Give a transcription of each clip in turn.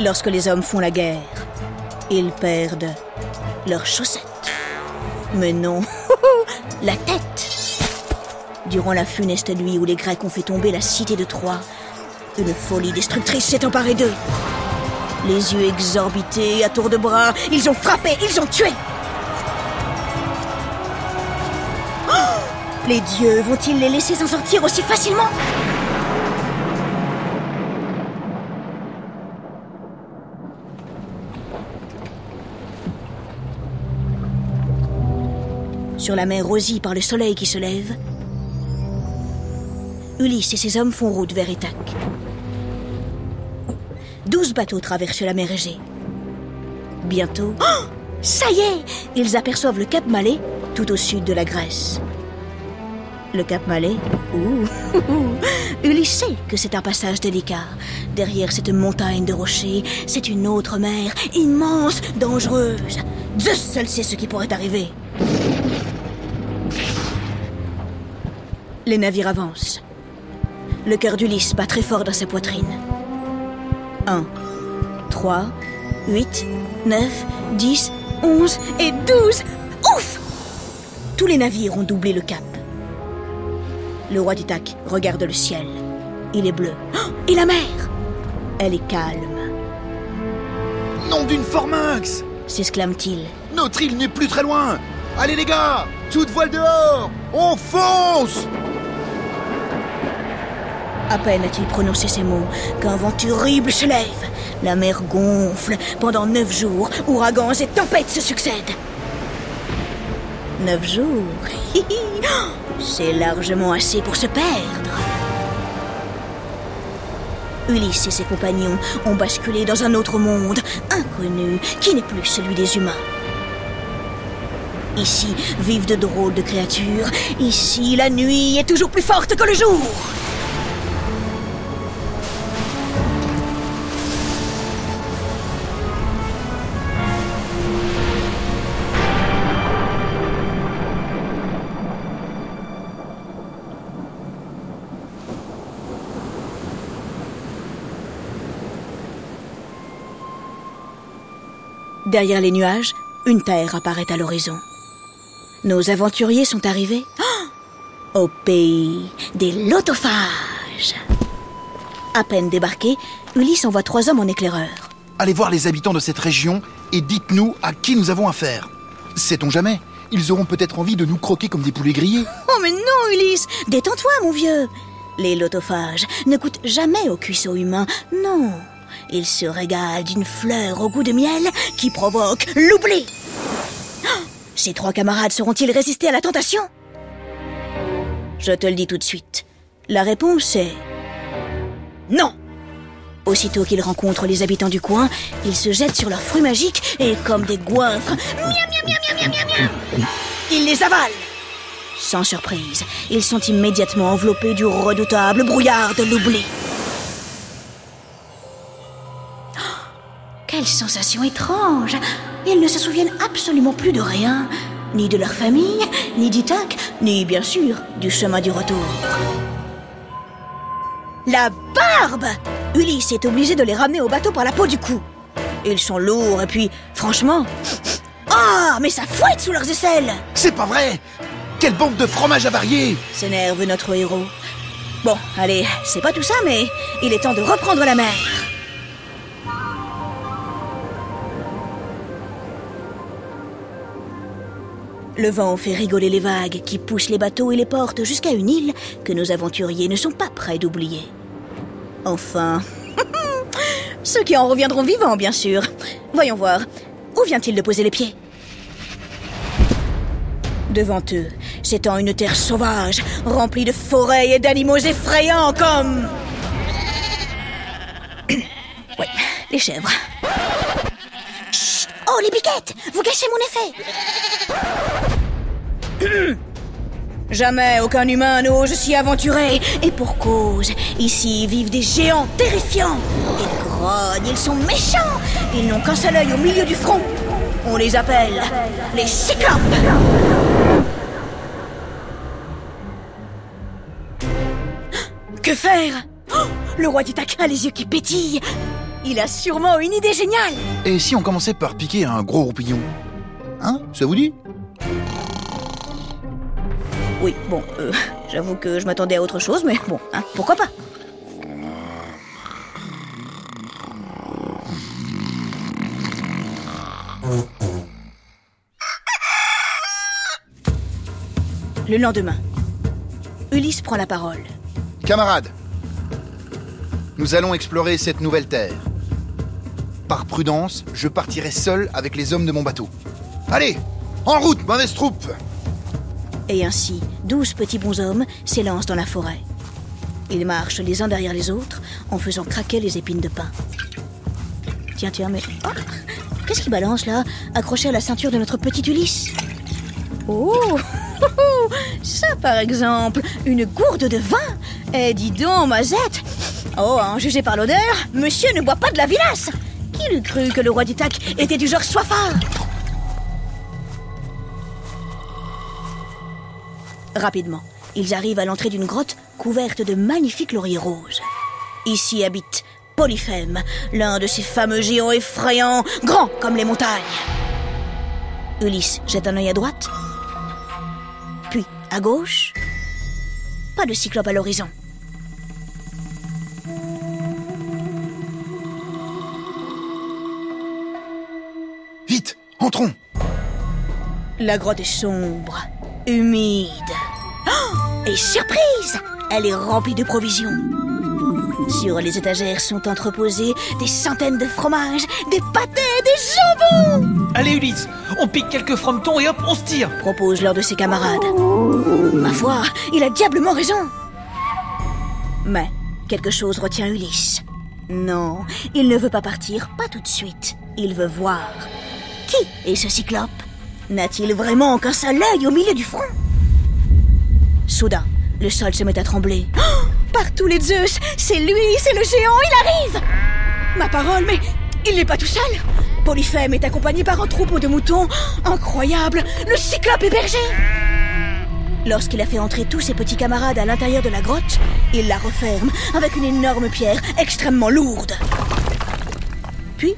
Lorsque les hommes font la guerre, ils perdent leurs chaussettes. Mais non, la tête. Durant la funeste nuit où les Grecs ont fait tomber la cité de Troie, une folie destructrice s'est emparée d'eux. Les yeux exorbités, à tour de bras, ils ont frappé, ils ont tué. Les dieux vont-ils les laisser s'en sortir aussi facilement? Sur la mer rosie par le soleil qui se lève, Ulysse et ses hommes font route vers Ithaque. Douze bateaux traversent la mer Égée. Bientôt, oh ça y est Ils aperçoivent le cap Malais, tout au sud de la Grèce. Le cap Malais Ouh Ulysse sait que c'est un passage délicat. Derrière cette montagne de rochers, c'est une autre mer, immense, dangereuse. Zeus seul sait ce qui pourrait arriver. Les navires avancent. Le cœur d'Ulysse bat très fort dans sa poitrine. 1, 3, 8, 9, 10, 11 et 12. Ouf Tous les navires ont doublé le cap. Le roi d'Ithaque regarde le ciel. Il est bleu. Oh, et la mer Elle est calme. Nom d'une forminx s'exclame-t-il. Notre île n'est plus très loin Allez les gars Toute voile dehors On fonce À peine a-t-il prononcé ces mots qu'un vent terrible se lève. La mer gonfle. Pendant neuf jours, ouragans et tempêtes se succèdent. Neuf jours C'est largement assez pour se perdre. Ulysse et ses compagnons ont basculé dans un autre monde, inconnu, qui n'est plus celui des humains. Ici vivent de drôles de créatures. Ici, la nuit est toujours plus forte que le jour. Derrière les nuages, une terre apparaît à l'horizon. Nos aventuriers sont arrivés oh au pays des lotophages. À peine débarqués, Ulysse envoie trois hommes en éclaireur. Allez voir les habitants de cette région et dites-nous à qui nous avons affaire. Sait-on jamais? Ils auront peut-être envie de nous croquer comme des poulets grillés. Oh mais non, Ulysse Détends-toi, mon vieux Les lotophages ne coûtent jamais au cuisseau humain, non il se régale d'une fleur au goût de miel qui provoque l'oubli. Ces trois camarades sauront-ils résister à la tentation? Je te le dis tout de suite. La réponse est non. Aussitôt qu'ils rencontrent les habitants du coin, ils se jettent sur leurs fruits magiques et, comme des goinfres, ils les avalent. Sans surprise, ils sont immédiatement enveloppés du redoutable brouillard de l'oubli. Quelle sensation étrange Ils ne se souviennent absolument plus de rien, ni de leur famille, ni d'Ithaque, ni bien sûr du chemin du retour. La barbe Ulysse est obligé de les ramener au bateau par la peau du cou. Ils sont lourds et puis, franchement... Ah, mais ça fouette sous leurs aisselles C'est pas vrai Quelle bande de fromage avarié S'énerve notre héros. Bon, allez, c'est pas tout ça, mais il est temps de reprendre la mer. Le vent fait rigoler les vagues qui poussent les bateaux et les portent jusqu'à une île que nos aventuriers ne sont pas prêts d'oublier. Enfin, ceux qui en reviendront vivants, bien sûr. Voyons voir, où vient-il de poser les pieds? Devant eux s'étend une terre sauvage, remplie de forêts et d'animaux effrayants comme... oui, les chèvres. Oh, les biquettes Vous gâchez mon effet Jamais aucun humain n'ose s'y aventurer. Et pour cause, ici vivent des géants terrifiants. Ils grognent, ils sont méchants. Ils n'ont qu'un seul œil au milieu du front. On les appelle les cyclopes. Que faire? Oh, Le roi d'Ithaque a les yeux qui pétillent. Il a sûrement une idée géniale Et si on commençait par piquer un gros roupillon Hein Ça vous dit Oui, bon, euh, j'avoue que je m'attendais à autre chose, mais bon, hein, pourquoi pas Le lendemain, Ulysse prend la parole. Camarades, nous allons explorer cette nouvelle terre. Par prudence, je partirai seul avec les hommes de mon bateau. Allez, en route, mauvaise troupe Et ainsi, douze petits bonshommes s'élancent dans la forêt. Ils marchent les uns derrière les autres en faisant craquer les épines de pin. Tiens, tiens, mais... Oh, Qu'est-ce qui balance là, accroché à la ceinture de notre petit Ulysse? Oh Ça par exemple, une gourde de vin Eh dis donc, Mazette Oh, en jugé par l'odeur, monsieur ne boit pas de la vinasse Qui l'eût cru que le roi du était du genre soifard Rapidement, ils arrivent à l'entrée d'une grotte couverte de magnifiques lauriers roses. Ici habite Polyphème, l'un de ces fameux géants effrayants, grands comme les montagnes. Ulysse jette un œil à droite, puis à gauche. Pas de cyclope à l'horizon. La grotte est sombre, humide. Oh, et surprise Elle est remplie de provisions. Sur les étagères sont entreposés des centaines de fromages, des pâtés, des jambons Allez Ulysse, on pique quelques fromentons et hop, on se tire propose l'un de ses camarades. Ma foi, il a diablement raison. Mais quelque chose retient Ulysse. Non, il ne veut pas partir, pas tout de suite. Il veut voir. Qui est ce cyclope N'a-t-il vraiment qu'un seul œil au milieu du front Soudain, le sol se met à trembler. Oh Par tous les Zeus C'est lui, c'est le géant, il arrive Ma parole, mais il n'est pas tout seul Polyphème est accompagné par un troupeau de moutons. Incroyable Le cyclope est berger Lorsqu'il a fait entrer tous ses petits camarades à l'intérieur de la grotte, il la referme avec une énorme pierre extrêmement lourde. Puis,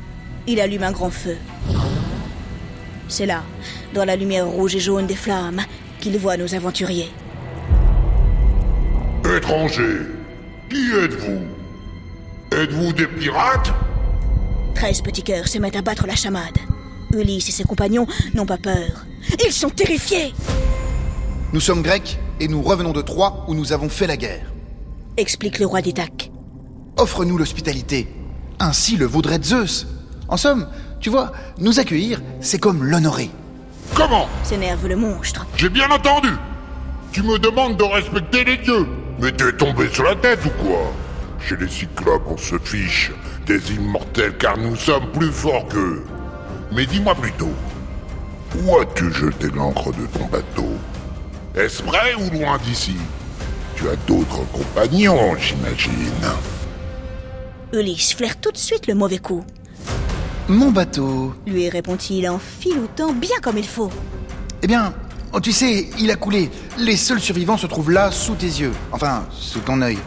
il allume un grand feu. C'est là, dans la lumière rouge et jaune des flammes, qu'il voit nos aventuriers. Étrangers, qui êtes-vous? Êtes-vous des pirates? Treize petits cœurs se mettent à battre la chamade. Ulysse et ses compagnons n'ont pas peur. Ils sont terrifiés Nous sommes grecs et nous revenons de Troie où nous avons fait la guerre. explique le roi d'Ithaque. Offre-nous l'hospitalité. Ainsi le vaudrait Zeus. En somme, tu vois, nous accueillir, c'est comme l'honorer. Comment S'énerve le monstre. J'ai bien entendu Tu me demandes de respecter les dieux Mais t'es tombé sur la tête ou quoi? Chez les cyclopes, on se fiche des immortels car nous sommes plus forts qu'eux. Mais dis-moi plutôt, où as-tu jeté l'encre de ton bateau? Est-ce près ou loin d'ici? Tu as d'autres compagnons, j'imagine. Ulysse flaire tout de suite le mauvais coup. Mon bateau. Lui répond-il en filoutant bien comme il faut. Eh bien, oh, tu sais, il a coulé. Les seuls survivants se trouvent là, sous tes yeux. Enfin, sous ton œil.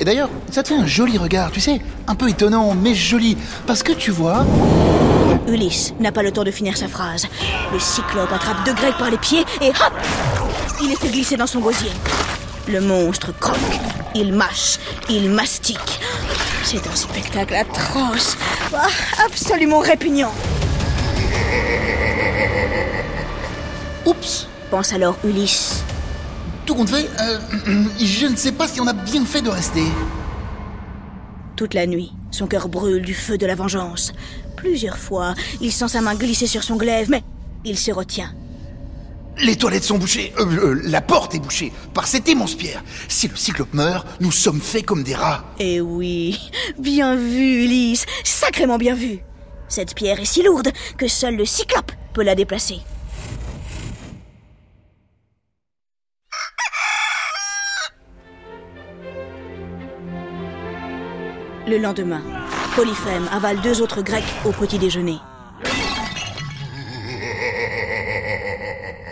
Et d'ailleurs, ça te fait un joli regard, tu sais, un peu étonnant, mais joli. Parce que tu vois, Ulysse n'a pas le temps de finir sa phrase. Le cyclope attrape deux grecs par les pieds et hop Il les fait glisser dans son gosier. Le monstre croque, il mâche, il mastique. C'est un spectacle atroce, Ah, absolument répugnant. oups, Pense alors Ulysse. tout compte fait, euh, je ne sais pas si on a bien fait de rester. Toute la nuit, son cœur brûle du feu de la vengeance. Plusieurs fois, il sent sa main glisser sur son glaive, mais il se retient. Les toilettes sont bouchées, euh, euh, la porte est bouchée par cette immense pierre. Si le cyclope meurt, nous sommes faits comme des rats. Eh oui, bien vu, Ulysse, sacrément bien vu. Cette pierre est si lourde que seul le cyclope peut la déplacer. Le lendemain, Polyphème avale deux autres Grecs au petit déjeuner.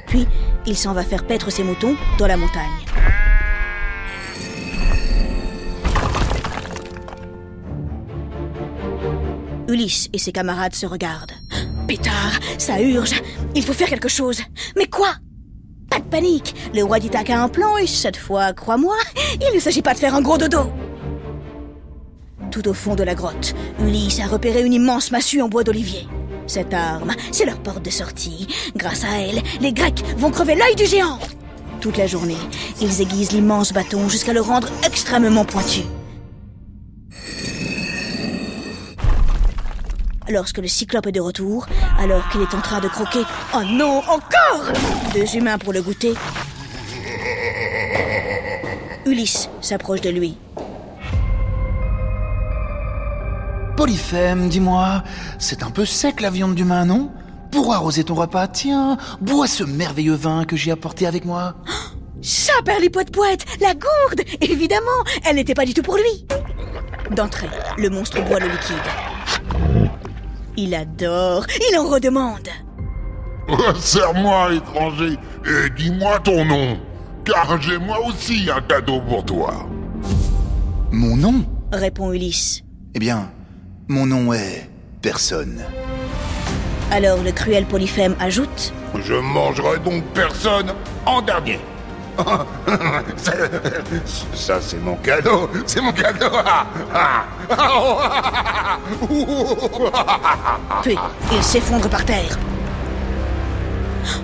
Puis, il s'en va faire paître ses moutons dans la montagne. Ulysse et ses camarades se regardent. Pétard, ça urge. Il faut faire quelque chose. Mais quoi? Pas de panique. Le roi d'Ithaque a un plan et cette fois, crois-moi, il ne s'agit pas de faire un gros dodo. Tout au fond de la grotte, Ulysse a repéré une immense massue en bois d'olivier. Cette arme, c'est leur porte de sortie. Grâce à elle, les Grecs vont crever l'œil du géant. Toute la journée, ils aiguisent l'immense bâton jusqu'à le rendre extrêmement pointu. Lorsque le cyclope est de retour, alors qu'il est en train de croquer, oh non, encore Deux humains pour le goûter. Ulysse s'approche de lui. Polyphème, dis-moi, c'est un peu sec la viande d'humain, non? Pour arroser ton repas, tiens, bois ce merveilleux vin que j'ai apporté avec moi. Ça, poète poète La gourde Évidemment Elle n'était pas du tout pour lui D'entrée, le monstre boit le liquide. Il adore, il en redemande. Serre-moi, étranger, et dis-moi ton nom, car j'ai moi aussi un cadeau pour toi. Mon nom? Répond Ulysse. Eh bien, mon nom est personne. Alors le cruel Polyphème ajoute Je mangerai donc personne en dernier. Ça, c'est mon cadeau, c'est mon cadeau. Puis, il s'effondre par terre.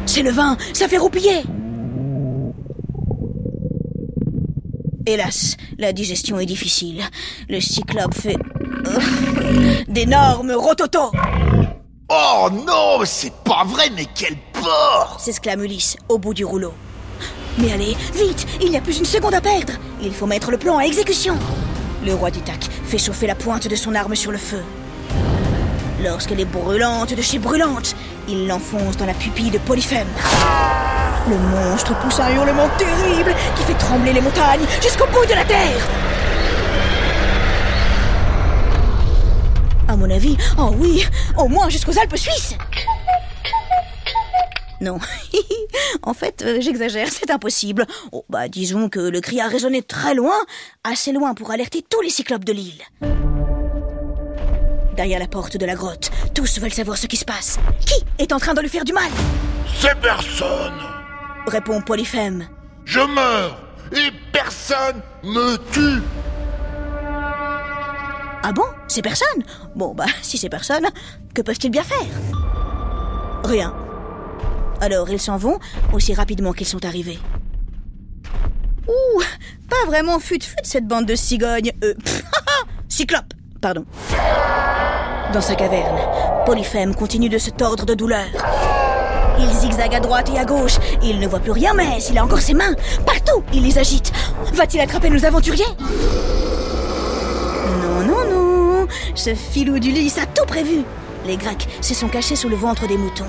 C'est le vin, ça fait roupiller. Hélas, la digestion est difficile. Le cyclope fait d'énormes rototos. Oh non, c'est pas vrai, mais quel porc s'exclame Ulysse au bout du rouleau. Mais allez, vite, il n'y a plus une seconde à perdre. Il faut mettre le plan à exécution. Le roi du tac fait chauffer la pointe de son arme sur le feu. Lorsqu'elle est brûlante de chez brûlante, il l'enfonce dans la pupille de Polyphème. Le monstre pousse un hurlement terrible qui fait trembler les montagnes jusqu'au bout de la terre. Mon avis, oh oui, au moins jusqu'aux Alpes suisses. Non, en fait, euh, j'exagère, c'est impossible. Oh, bah, disons que le cri a résonné très loin, assez loin pour alerter tous les cyclopes de l'île. Derrière la porte de la grotte, tous veulent savoir ce qui se passe. Qui est en train de lui faire du mal? C'est personne répond Polyphème. Je meurs et personne me tue. Ah bon? C'est personne? Bon, bah, si c'est personne, que peuvent-ils bien faire? Rien. Alors ils s'en vont aussi rapidement qu'ils sont arrivés. Ouh, pas vraiment fut-fut cette bande de cigognes. Euh, cyclope, pardon. Dans sa caverne, Polyphème continue de se tordre de douleur. Il zigzague à droite et à gauche. Il ne voit plus rien, mais s'il a encore ses mains, partout, il les agite. Va-t-il attraper nos aventuriers? Ce filou d'Ulysse a tout prévu. Les Grecs se sont cachés sous le ventre des moutons.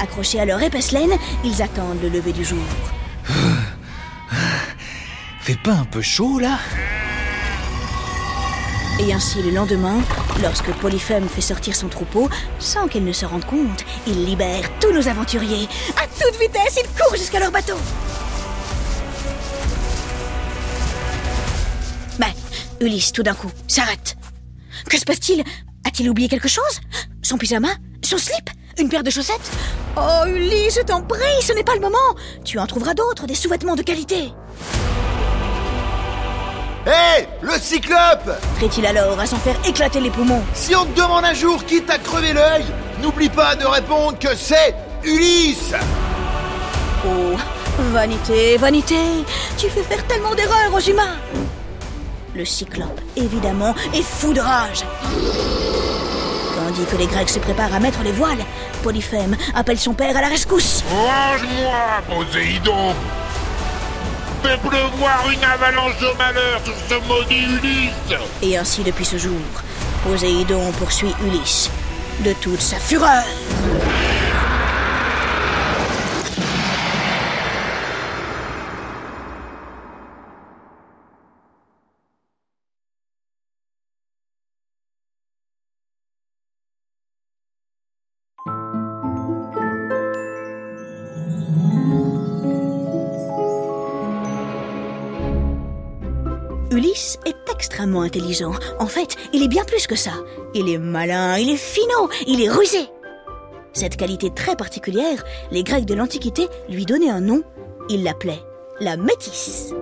Accrochés à leur épaisse laine, ils attendent le lever du jour. Fait pas un peu chaud là? Et ainsi, le lendemain, lorsque Polyphème fait sortir son troupeau, sans qu'elle ne se rende compte, il libère tous nos aventuriers. À toute vitesse, ils courent jusqu'à leur bateau. Ulysse, tout d'un coup, s'arrête. Que se passe-t-il? A-t-il oublié quelque chose? Son pyjama? Son slip? Une paire de chaussettes? Oh Ulysse, je t'en prie, ce n'est pas le moment. Tu en trouveras d'autres, des sous-vêtements de qualité. Hé Le cyclope! Crie-t-il alors à s'en faire éclater les poumons? Si on te demande un jour qui t'a crevé l'œil, n'oublie pas de répondre que c'est Ulysse! Oh, vanité, vanité. Tu fais faire tellement d'erreurs aux humains Le cyclope, évidemment, est fou de rage. Tandis que les Grecs se préparent à mettre les voiles, Polyphème appelle son père à la rescousse. Range-moi, Poséidon fait pleuvoir une avalanche de malheur sur ce maudit Ulysse Et ainsi depuis ce jour, Poséidon poursuit Ulysse de toute sa fureur. Est extrêmement intelligent. En fait, il est bien plus que ça. Il est malin, il est finaud, il est rusé. Cette qualité très particulière, les Grecs de l'Antiquité lui donnaient un nom. Ils l'appelaient la métisse.